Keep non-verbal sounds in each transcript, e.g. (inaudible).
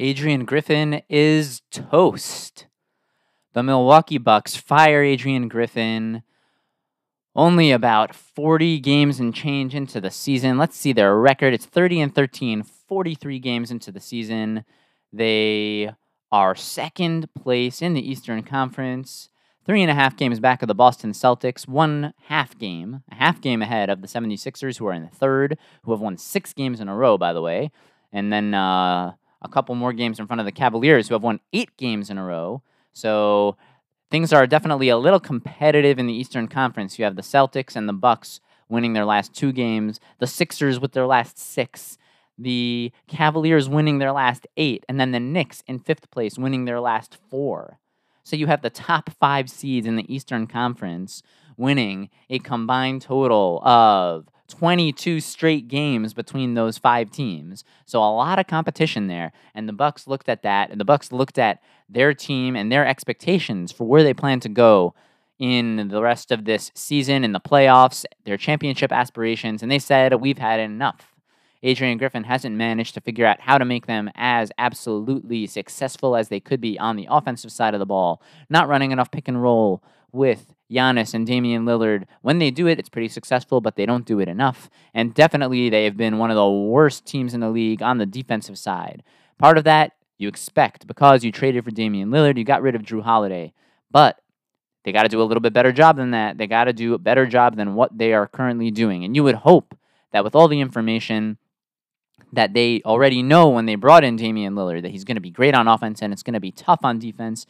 Adrian Griffin is toast. The Milwaukee Bucks fire Adrian Griffin only about 40 games and change into the season. Let's see their record. It's 30 and 13, 43 games into the season. They are second place in the Eastern Conference, three and a half games back of the Boston Celtics, one half game, a half game ahead of the 76ers, who are in the third, who have won six games in a row, by the way. And then uh, a couple more games in front of the Cavaliers, who have won eight games in a row. So things are definitely a little competitive in the Eastern Conference. You have the Celtics and the Bucks winning their last two games, the Sixers with their last six, the Cavaliers winning their last eight, and then the Knicks in fifth place winning their last four. So you have the top five seeds in the Eastern Conference winning a combined total of 22 straight games between those five teams. So a lot of competition there. And the Bucks looked at that, and the Bucks looked at their team and their expectations for where they plan to go in the rest of this season in the playoffs, their championship aspirations, and they said we've had enough. Adrian Griffin hasn't managed to figure out how to make them as absolutely successful as they could be on the offensive side of the ball, not running enough pick and roll with Giannis and Damian Lillard. When they do it, it's pretty successful, but they don't do it enough. And definitely, they have been one of the worst teams in the league on the defensive side. Part of that you expect because you traded for Damian Lillard, you got rid of Jrue Holiday. But they got to do a little bit better job than that. They got to do a better job than what they are currently doing. And you would hope that with all the information that they already know when they brought in Damian Lillard that he's going to be great on offense and it's going to be tough on defense,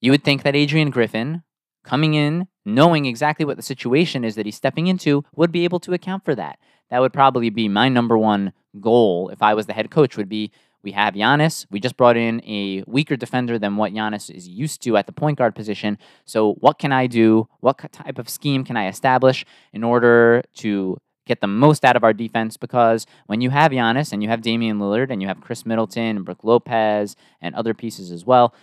you would think that Adrian Griffin, coming in, knowing exactly what the situation is that he's stepping into, would be able to account for that. That would probably be my number one goal if I was the head coach. Would be we have Giannis. We just brought in a weaker defender than what Giannis is used to at the point guard position. So what can I do? What type of scheme can I establish in order to get the most out of our defense because when you have Giannis and you have Damian Lillard and you have Khris Middleton and Brook Lopez and other pieces as well,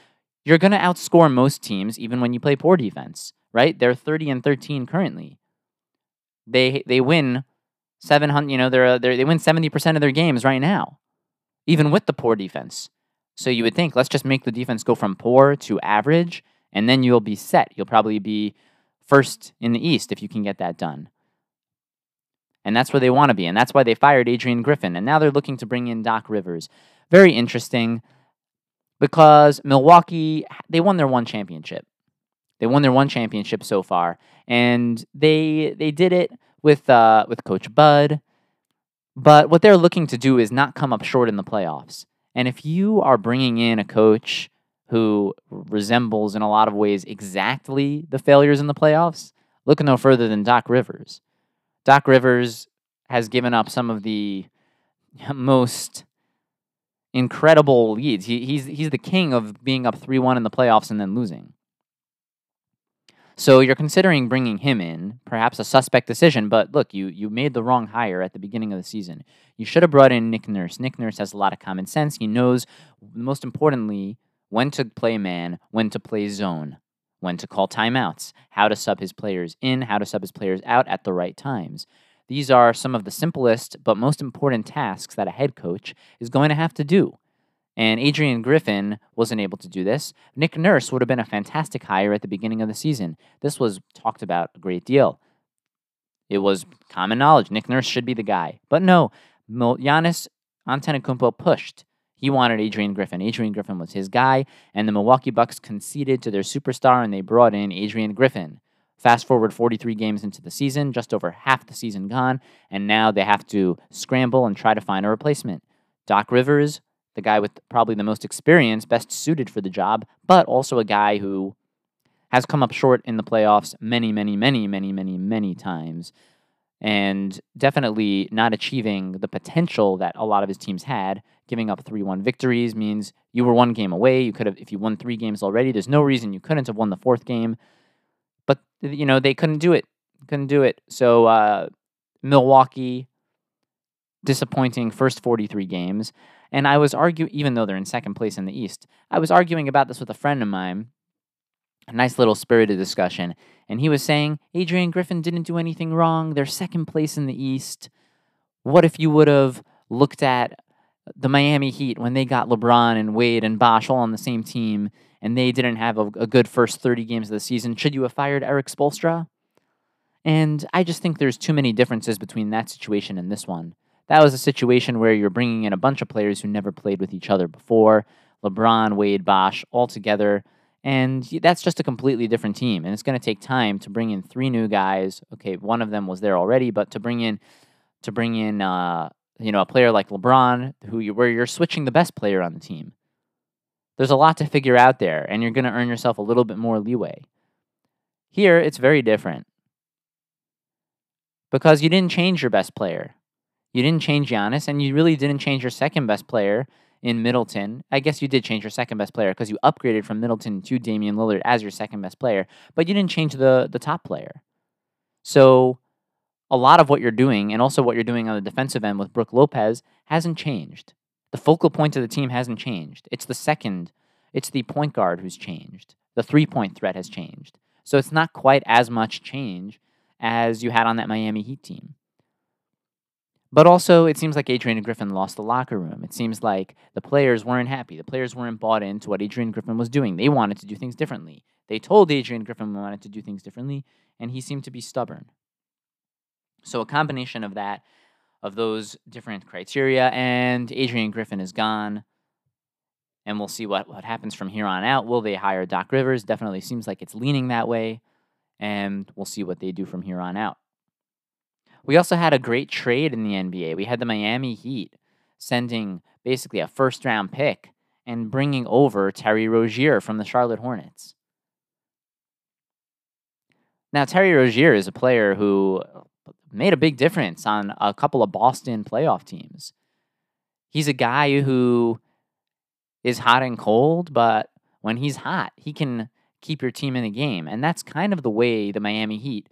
you're going to outscore most teams even when you play poor defense, right? They're 30 and 13 currently. They they win 700, you know, they're, uh, they're they win 70% of their games right now, even with the poor defense. So you would think, let's just make the defense go from poor to average, and then you'll be set. You'll probably be first in the East if you can get that done. And that's where they want to be. And that's why they fired Adrian Griffin. And now they're looking to bring in Doc Rivers. Very interesting because Milwaukee, they won their one championship. They won their one championship so far. And they they did it with uh, with Coach Bud. But what they're looking to do is not come up short in the playoffs. And if you are bringing in a coach who resembles in a lot of ways exactly the failures in the playoffs, look no further than Doc Rivers. Doc Rivers has given up some of the most incredible leads. He, he's he's the king of being up three one in the playoffs and then losing. So you're considering bringing him in, perhaps a suspect decision. But look, you you made the wrong hire at the beginning of the season. You should have brought in Nick Nurse. Nick Nurse has a lot of common sense. He knows, most importantly, when to play man, when to play zone when to call timeouts, how to sub his players in, how to sub his players out at the right times. These are some of the simplest but most important tasks that a head coach is going to have to do. And Adrian Griffin wasn't able to do this. Nick Nurse would have been a fantastic hire at the beginning of the season. This was talked about a great deal. It was common knowledge. Nick Nurse should be the guy. But no, Giannis Antetokounmpo pushed. He wanted Adrian Griffin. Adrian Griffin was his guy, and the Milwaukee Bucks conceded to their superstar and they brought in Adrian Griffin. Fast forward 43 games into the season, just over half the season gone, and now they have to scramble and try to find a replacement. Doc Rivers, the guy with probably the most experience, best suited for the job, but also a guy who has come up short in the playoffs many, many, many, many, many, many times and definitely not achieving the potential that a lot of his teams had. Giving up 3 1 victories means you were one game away. You could have, if you won three games already, there's no reason you couldn't have won the fourth game. You know, they couldn't do it. Couldn't do it. So, uh, Milwaukee, disappointing first 43 games. And I was arguing, even though they're in second place in the East, I was arguing about this with a friend of mine a nice little spirited discussion. And he was saying, Adrian Griffin didn't do anything wrong. They're second place in the East. What if you would have looked at the Miami Heat when they got LeBron and Wade and Bosh all on the same team and they didn't have a, a good first 30 games of the season, should you have fired Erik Spoelstra? And I just think there's too many differences between that situation and this one. That was a situation where you're bringing in a bunch of players who never played with each other before LeBron, Wade, Bosh, all together. And that's just a completely different team. And it's going to take time to bring in three new guys. Okay, one of them was there already, but to bring in to bring in uh, you know a player like LeBron, who you, where you're switching the best player on the team. There's a lot to figure out there, and you're going to earn yourself a little bit more leeway. Here, it's very different because you didn't change your best player. You didn't change Giannis, and you really didn't change your second best player in Middleton. I guess you did change your second best player because you upgraded from Middleton to Damian Lillard as your second best player, but you didn't change the the top player. So a lot of what you're doing and also what you're doing on the defensive end with Brook Lopez hasn't changed. The focal point of the team hasn't changed. It's the second, it's the point guard who's changed. The three point threat has changed. So it's not quite as much change as you had on that Miami Heat team. But also, it seems like Adrian Griffin lost the locker room. It seems like the players weren't happy. The players weren't bought into what Adrian Griffin was doing. They wanted to do things differently. They told Adrian Griffin they wanted to do things differently, and he seemed to be stubborn. So, a combination of that, of those different criteria, and Adrian Griffin is gone. And we'll see what, what happens from here on out. Will they hire Doc Rivers? Definitely seems like it's leaning that way. And we'll see what they do from here on out. We also had a great trade in the NBA. We had the Miami Heat sending basically a first round pick and bringing over Terry Rozier from the Charlotte Hornets. Now, Terry Rozier is a player who made a big difference on a couple of Boston playoff teams. He's a guy who is hot and cold, but when he's hot, he can keep your team in the game. And that's kind of the way the Miami Heat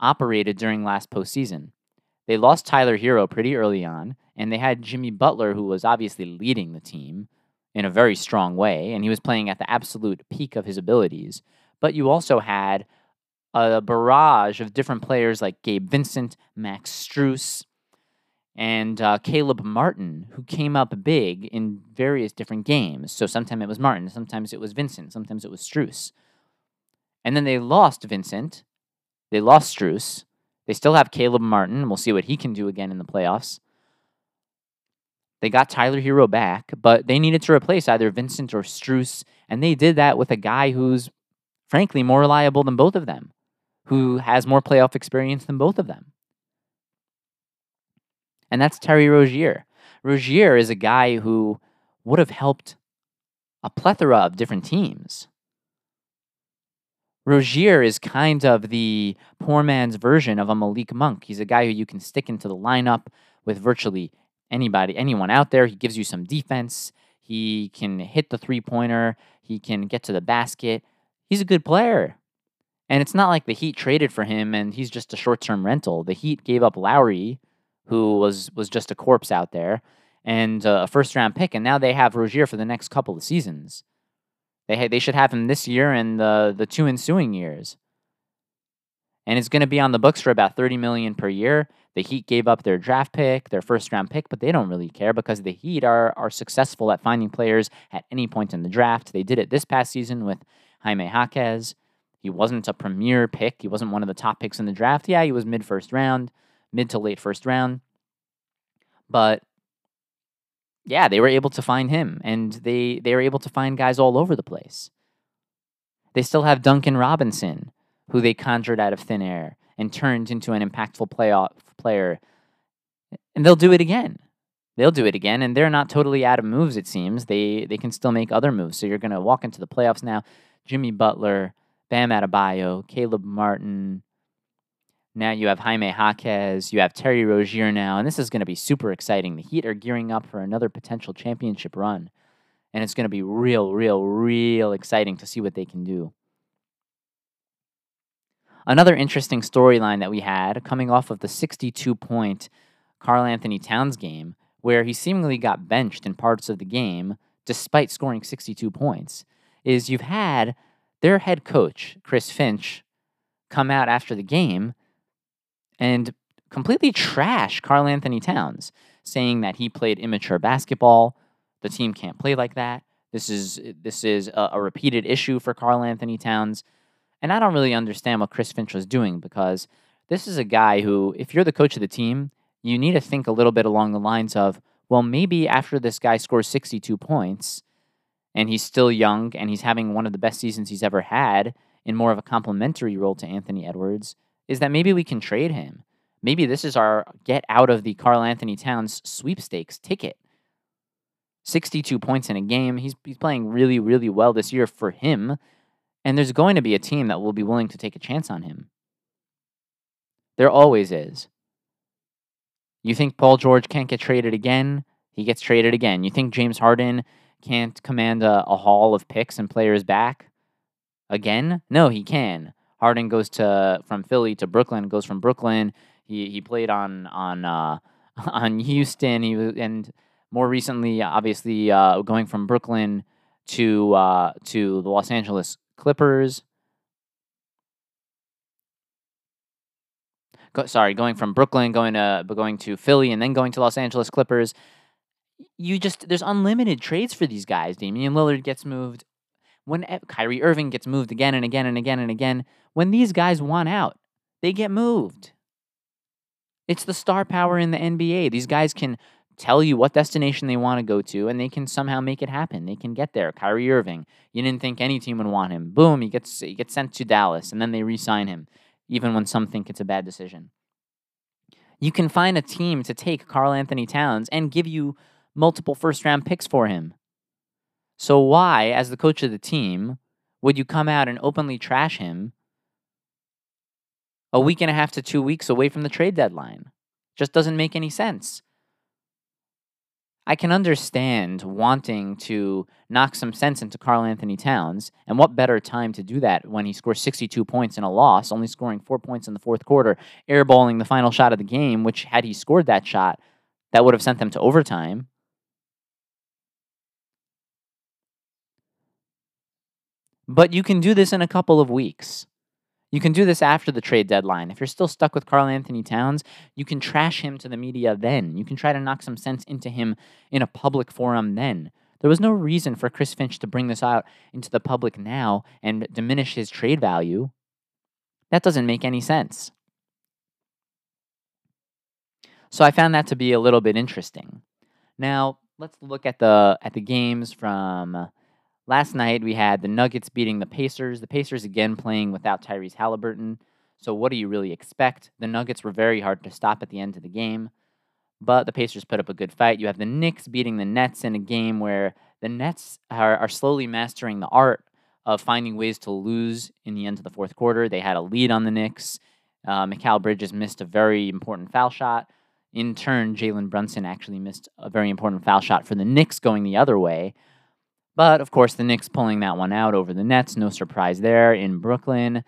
operated during last postseason. They lost Tyler Herro pretty early on, and they had Jimmy Butler, who was obviously leading the team in a very strong way, and he was playing at the absolute peak of his abilities. But you also had a barrage of different players like Gabe Vincent, Max Strus, and uh, Caleb Martin, who came up big in various different games. So sometimes it was Martin, sometimes it was Vincent, sometimes it was Strus. And then they lost Vincent, they lost Strus. They still have Caleb Martin. We'll see what he can do again in the playoffs. They got Tyler Herro back, but they needed to replace either Vincent or Strus, and they did that with a guy who's frankly more reliable than both of them, who has more playoff experience than both of them. And that's Terry Rozier. Rozier is a guy who would have helped a plethora of different teams. Rozier is kind of the poor man's version of a Malik Monk. He's a guy who you can stick into the lineup with virtually anybody, anyone out there. He gives you some defense. He can hit the three pointer. He can get to the basket. He's a good player. And it's not like the Heat traded for him and he's just a short term rental. The Heat gave up Lowry, who was was just a corpse out there, and uh, a first round pick, and now they have Rozier for the next couple of seasons. They ha- they should have him this year and the the two ensuing years. And it's going to be on the books for about 30 million per year. The Heat gave up their draft pick, their first round pick, but they don't really care because the Heat are are successful at finding players at any point in the draft. They did it this past season with Jaime Jaquez. He wasn't a premier pick. He wasn't one of the top picks in the draft. Yeah, he was mid first round, mid to late first round. But yeah, they were able to find him, and they they were able to find guys all over the place. They still have Duncan Robinson, who they conjured out of thin air and turned into an impactful playoff player, and they'll do it again. They'll do it again, and they're not totally out of moves. It seems they they can still make other moves. So you're going to walk into the playoffs now. Jimmy Butler, Bam Adebayo, Caleb Martin, now you have Jaime Jaquez, you have Terry Rozier now, and this is going to be super exciting. The Heat are gearing up for another potential championship run, and it's going to be real, real, real exciting to see what they can do. Another interesting storyline that we had coming off of the 62 point Karl-Anthony Towns game, where he seemingly got benched in parts of the game despite scoring 62 points, is you've had their head coach, Chris Finch, come out after the game and completely trash Karl-Anthony Towns, saying that he played immature basketball. The team can't play like that. This is this is a, a repeated issue for Karl Anthony Towns. And I don't really understand what Chris Finch was doing because this is a guy who, if you're the coach of the team, you need to think a little bit along the lines of, well, maybe after this guy scores 62 points and he's still young and he's having one of the best seasons he's ever had in more of a complementary role to Anthony Edwards, is that maybe we can trade him. Maybe this is our get out of the Karl Anthony Towns sweepstakes ticket. 62 points in a game. He's, he's playing really, really well this year for him. And there's going to be a team that will be willing to take a chance on him. There always is. You think Paul George can't get traded again? He gets traded again. You think James Harden can't command a, a of picks and players back again? No, he can. Harden goes to from Philly to Brooklyn, goes from Brooklyn. He he played on on uh, (laughs) on Houston. He and more recently, obviously, uh, going from Brooklyn to uh, to the Los Angeles Clippers. Go, sorry, going from Brooklyn, going to going to Philly, and then going to Los Angeles Clippers. You just there's unlimited trades for these guys. Damian Lillard gets moved. When Kyrie Irving gets moved again and again and again and again, when these guys want out, they get moved. It's the star power in the NBA. These guys can tell you what destination they want to go to, and they can somehow make it happen. They can get there. Kyrie Irving, you didn't think any team would want him. Boom, he gets he gets sent to Dallas, and then they re-sign him, even when some think it's a bad decision. You can find a team to take Karl Anthony Towns and give you multiple first round picks for him. So why, as the coach of the team, would you come out and openly trash him a week and a half to two weeks away from the trade deadline? Just doesn't make any sense. I can understand wanting to knock some sense into Karl Anthony Towns, and what better time to do that when he scores 62 points in a loss, only scoring four points in the fourth quarter, airballing the final shot of the game, which, had he scored that shot, that would have sent them to overtime. But you can do this in a couple of weeks. You can do this after the trade deadline. If you're still stuck with Karl Anthony Towns, you can trash him to the media then. You can try to knock some sense into him in a public forum then. There was no reason for Chris Finch to bring this out into the public now and diminish his trade value. That doesn't make any sense. So I found that to be a little bit interesting. Now, let's look at the at the games from Last night we had the Nuggets beating the Pacers. The Pacers again playing without Tyrese Haliburton. So what do you really expect? The Nuggets were very hard to stop at the end of the game, but the Pacers put up a good fight. You have the Knicks beating the Nets in a game where the Nets are, are slowly mastering the art of finding ways to lose in the end of the fourth quarter. They had a lead on the Knicks. Uh, Mikal Bridges missed a very important foul shot. In turn, Jalen Brunson actually missed a very important foul shot for the Knicks going the other way. But of course, the Knicks pulling that one out over the Nets. No surprise there in Brooklyn.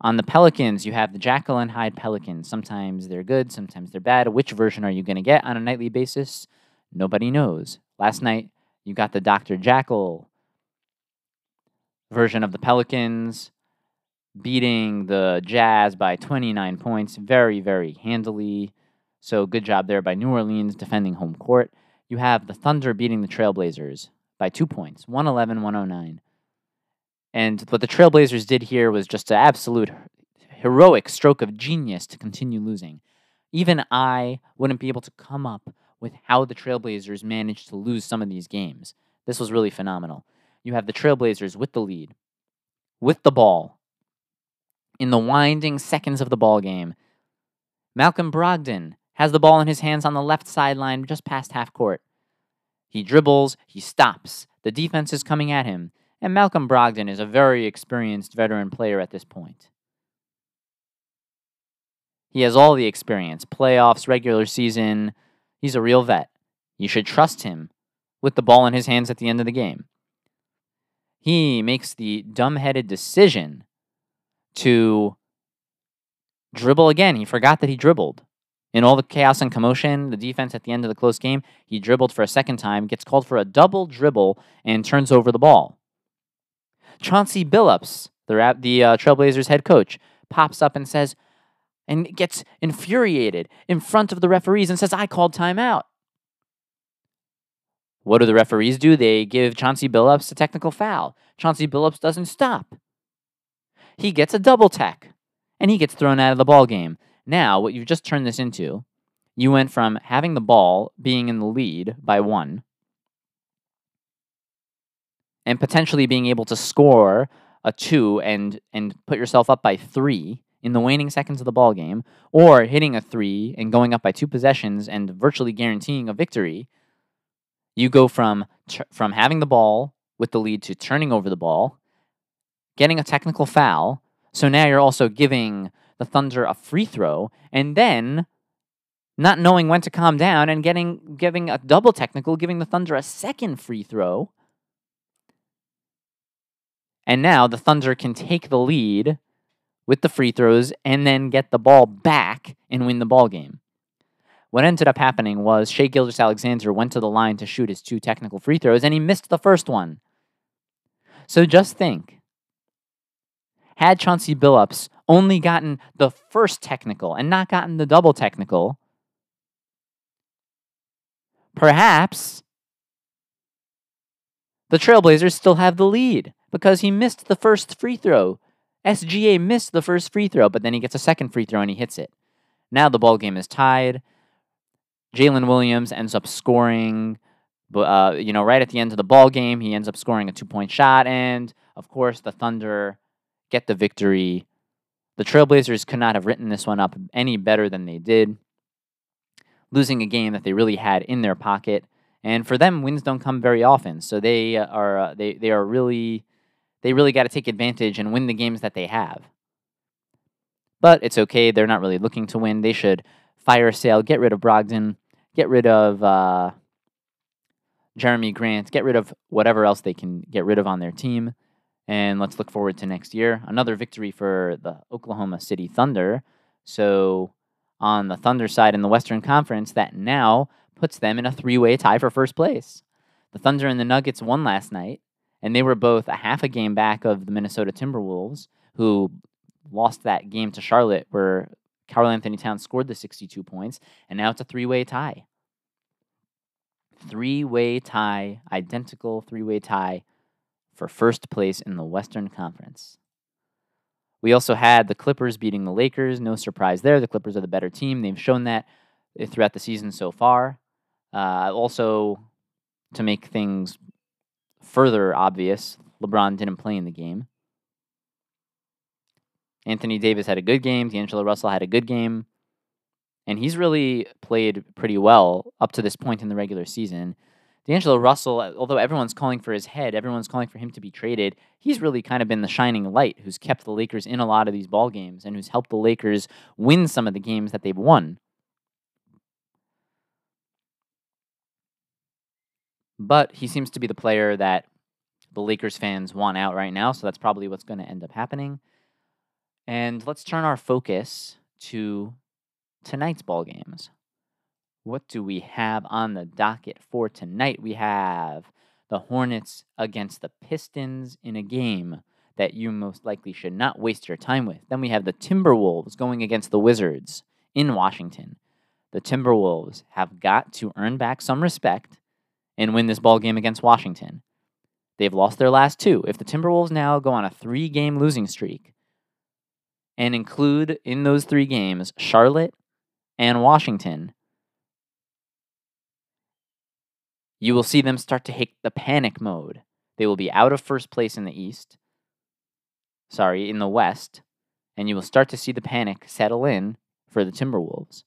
On the Pelicans, you have the Jekyll and Hyde Pelicans. Sometimes they're good, sometimes they're bad. Which version are you going to get on a nightly basis? Nobody knows. Last night, you got the Dr. Jekyll version of the Pelicans beating the Jazz by 29 points very, very handily. So good job there by New Orleans defending home court. You have the Thunder beating the Trailblazers by two points 111 109. And what the Trailblazers did here was just an absolute heroic stroke of genius to continue losing. Even I wouldn't be able to come up with how the Trailblazers managed to lose some of these games. This was really phenomenal. You have the Trailblazers with the lead, with the ball, in the winding seconds of the ball game. Malcolm Brogdon has the ball in his hands on the left sideline just past half court. He dribbles, he stops. The defense is coming at him, and Malcolm Brogdon is a very experienced veteran player at this point. He has all the experience playoffs, regular season. He's a real vet. You should trust him with the ball in his hands at the end of the game. He makes the dumb-headed decision to dribble again. He forgot that he dribbled. In all the chaos and commotion, the defense at the end of the close game, he dribbled for a second time, gets called for a double dribble, and turns over the ball. Chauncey Billups, the, the uh, Trailblazers head coach, pops up and says, and gets infuriated in front of the referees and says, I called timeout. What do the referees do? They give Chauncey Billups a technical foul. Chauncey Billups doesn't stop. He gets a double tech and he gets thrown out of the ball game. Now, what you've just turned this into, you went from having the ball being in the lead by one and potentially being able to score a two and and put yourself up by three in the waning seconds of the ball game, or hitting a three and going up by two possessions and virtually guaranteeing a victory, you go from from having the ball with the lead to turning over the ball, getting a technical foul. So now you're also giving the Thunder a free throw, and then not knowing when to calm down and getting giving a double technical, giving the Thunder a second free throw. And now the Thunder can take the lead with the free throws and then get the ball back and win the ball game. What ended up happening was Shai Gilgeous-Alexander went to the line to shoot his two technical free throws and he missed the first one. So just think had Chauncey Billups only gotten the first technical and not gotten the double technical, perhaps the Trailblazers still have the lead because he missed the first free throw. SGA missed the first free throw, but then he gets a second free throw and he hits it. Now the ball game is tied. Jalen Williams ends up scoring, uh, you know, right at the end of the ball game. He ends up scoring a two point shot, and of course, the Thunder get the victory. The Trailblazers could not have written this one up any better than they did, losing a game that they really had in their pocket. And for them, wins don't come very often, so they are uh, they they are really they really got to take advantage and win the games that they have. But it's okay; they're not really looking to win. They should fire sale, get rid of Brogdon, get rid of uh, Jerami Grant, get rid of whatever else they can get rid of on their team. And let's look forward to next year. Another victory for the Oklahoma City Thunder. So, on the Thunder side in the Western Conference, that now puts them in a three way tie for first place. The Thunder and the Nuggets won last night, and they were both a half a game back of the Minnesota Timberwolves, who lost that game to Charlotte, where Karl-Anthony Towns scored the 62 points, and now it's a three way tie. Three way tie, identical three way tie for first place in the Western Conference. We also had the Clippers beating the Lakers. No surprise there. The Clippers are the better team. They've shown that throughout the season so far. Uh, also, to make things further obvious, LeBron didn't play in the game. Anthony Davis had a good game. D'Angelo Russell had a good game. And he's really played pretty well up to this point in the regular season. D'Angelo Russell, uh, although everyone's calling for his head, everyone's calling for him to be traded, he's really kind of been the shining light who's kept the Lakers in a lot of these ball games and who's helped the Lakers win some of the games that they've won. But he seems to be the player that the Lakers fans want out right now, so that's probably what's going to end up happening. And let's turn our focus to tonight's ball games. What do we have on the docket for tonight? We have the Hornets against the Pistons in a game that you most likely should not waste your time with. Then we have the Timberwolves going against the Wizards in Washington. The Timberwolves have got to earn back some respect and win this ball game against Washington. They've lost their last two. If the Timberwolves now go on a three game losing streak, and include in those three games Charlotte and Washington, you will see them start to hit the panic mode. They will be out of first place in the East, sorry, in the West, and you will start to see the panic settle in for the Timberwolves.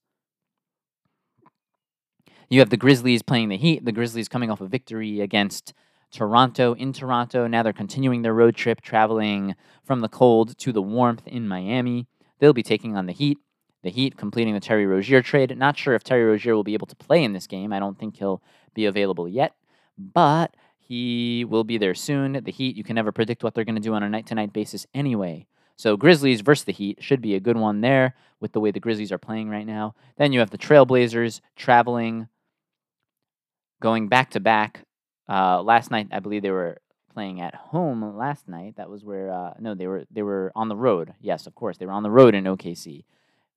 You have the Grizzlies playing the Heat, the Grizzlies coming off a victory against Toronto in Toronto. Now they're continuing their road trip, traveling from the cold to the warmth in Miami. They'll be taking on the Heat. The Heat completing the Terry Rozier trade. Not sure if Terry Rozier will be able to play in this game. I don't think he'll be available yet, but he will be there soon. The Heat, you can never predict what they're going to do on a night to night basis anyway. So Grizzlies versus the Heat should be a good one there with the way the Grizzlies are playing right now. Then you have the Trailblazers traveling, going back to back uh, last night, I believe they were playing at home last night. That was where uh, no, they were they were on the road. Yes, of course, they were on the road in OKC.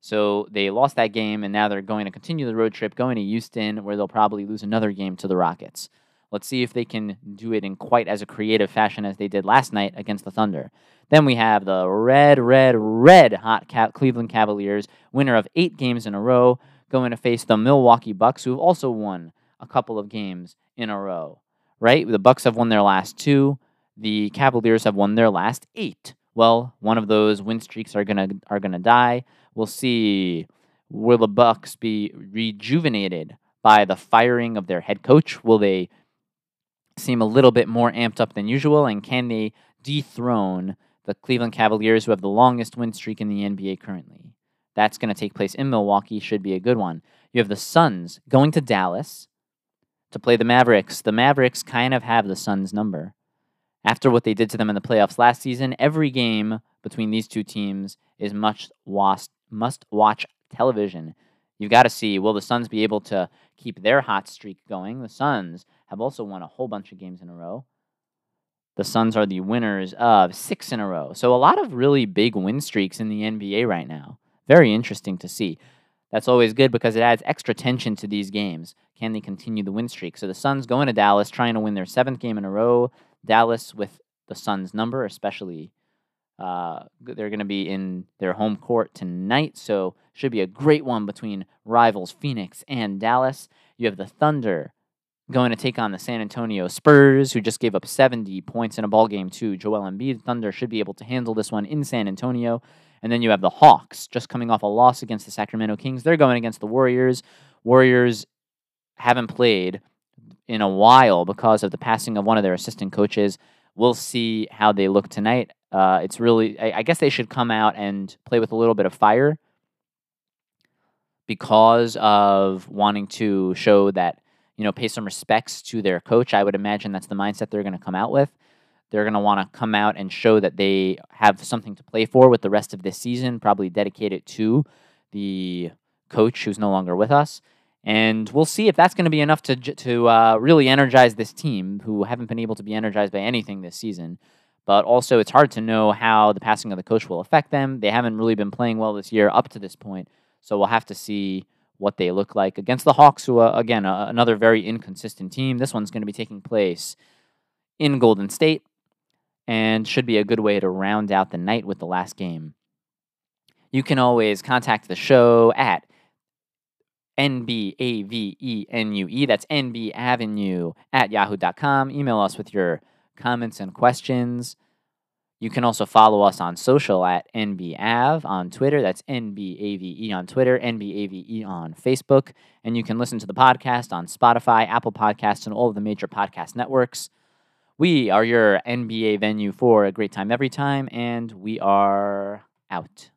So they lost that game, and now they're going to continue the road trip, going to Houston, where they'll probably lose another game to the Rockets. Let's see if they can do it in quite as a creative fashion as they did last night against the Thunder. Then we have the red, red, red hot Cleveland Cavaliers, winner of eight games in a row, going to face the Milwaukee Bucks, who have also won a couple of games in a row. Right? The Bucks have won their last two. The Cavaliers have won their last eight. Well, one of those win streaks are gonna are gonna die. We'll see. Will the Bucks be rejuvenated by the firing of their head coach? Will they seem a little bit more amped up than usual? And can they dethrone the Cleveland Cavaliers, who have the longest win streak in the NBA currently? That's going to take place in Milwaukee, should be a good one. You have the Suns going to Dallas to play the Mavericks. The Mavericks kind of have the Suns' number. After what they did to them in the playoffs last season, every game between these two teams is much must watch television. You've got to see will the Suns be able to keep their hot streak going? The Suns have also won a whole bunch of games in a row. The Suns are the winners of six in a row. So a lot of really big win streaks in the NBA right now. Very interesting to see. That's always good because it adds extra tension to these games. Can they continue the win streak? So the Suns going to Dallas, trying to win their seventh game in a row. Dallas with the Suns number, especially uh, they're going to be in their home court tonight, so should be a great one between rivals Phoenix and Dallas. You have the Thunder going to take on the San Antonio Spurs, who just gave up 70 points in a ball game to Joel Embiid. Thunder should be able to handle this one in San Antonio. And then you have the Hawks, just coming off a loss against the Sacramento Kings. They're going against the Warriors. Warriors haven't played in a while because of the passing of one of their assistant coaches. We'll see how they look tonight. Uh, it's really, I, I guess they should come out and play with a little bit of fire because of wanting to show that you know, pay some respects to their coach. I would imagine that's the mindset they're going to come out with. They're going to want to come out and show that they have something to play for with the rest of this season, probably dedicate it to the coach who's no longer with us. And we'll see if that's going to be enough to, to uh, really energize this team who haven't been able to be energized by anything this season. But also, it's hard to know how the passing of the coach will affect them. They haven't really been playing well this year up to this point. So we'll have to see what they look like against the Hawks, who, are, again, uh, another very inconsistent team. This one's going to be taking place in Golden State and should be a good way to round out the night with the last game. You can always contact the show at NBAVENUE. That's NB Avenue at yahoo.com. Email us with your comments and questions. You can also follow us on social at NBAV on Twitter. That's NBAVE on Twitter, NBAVE on Facebook. And you can listen to the podcast on Spotify, Apple Podcasts, and all of the major podcast networks. We are your NBA venue for a great time every time, and we are out.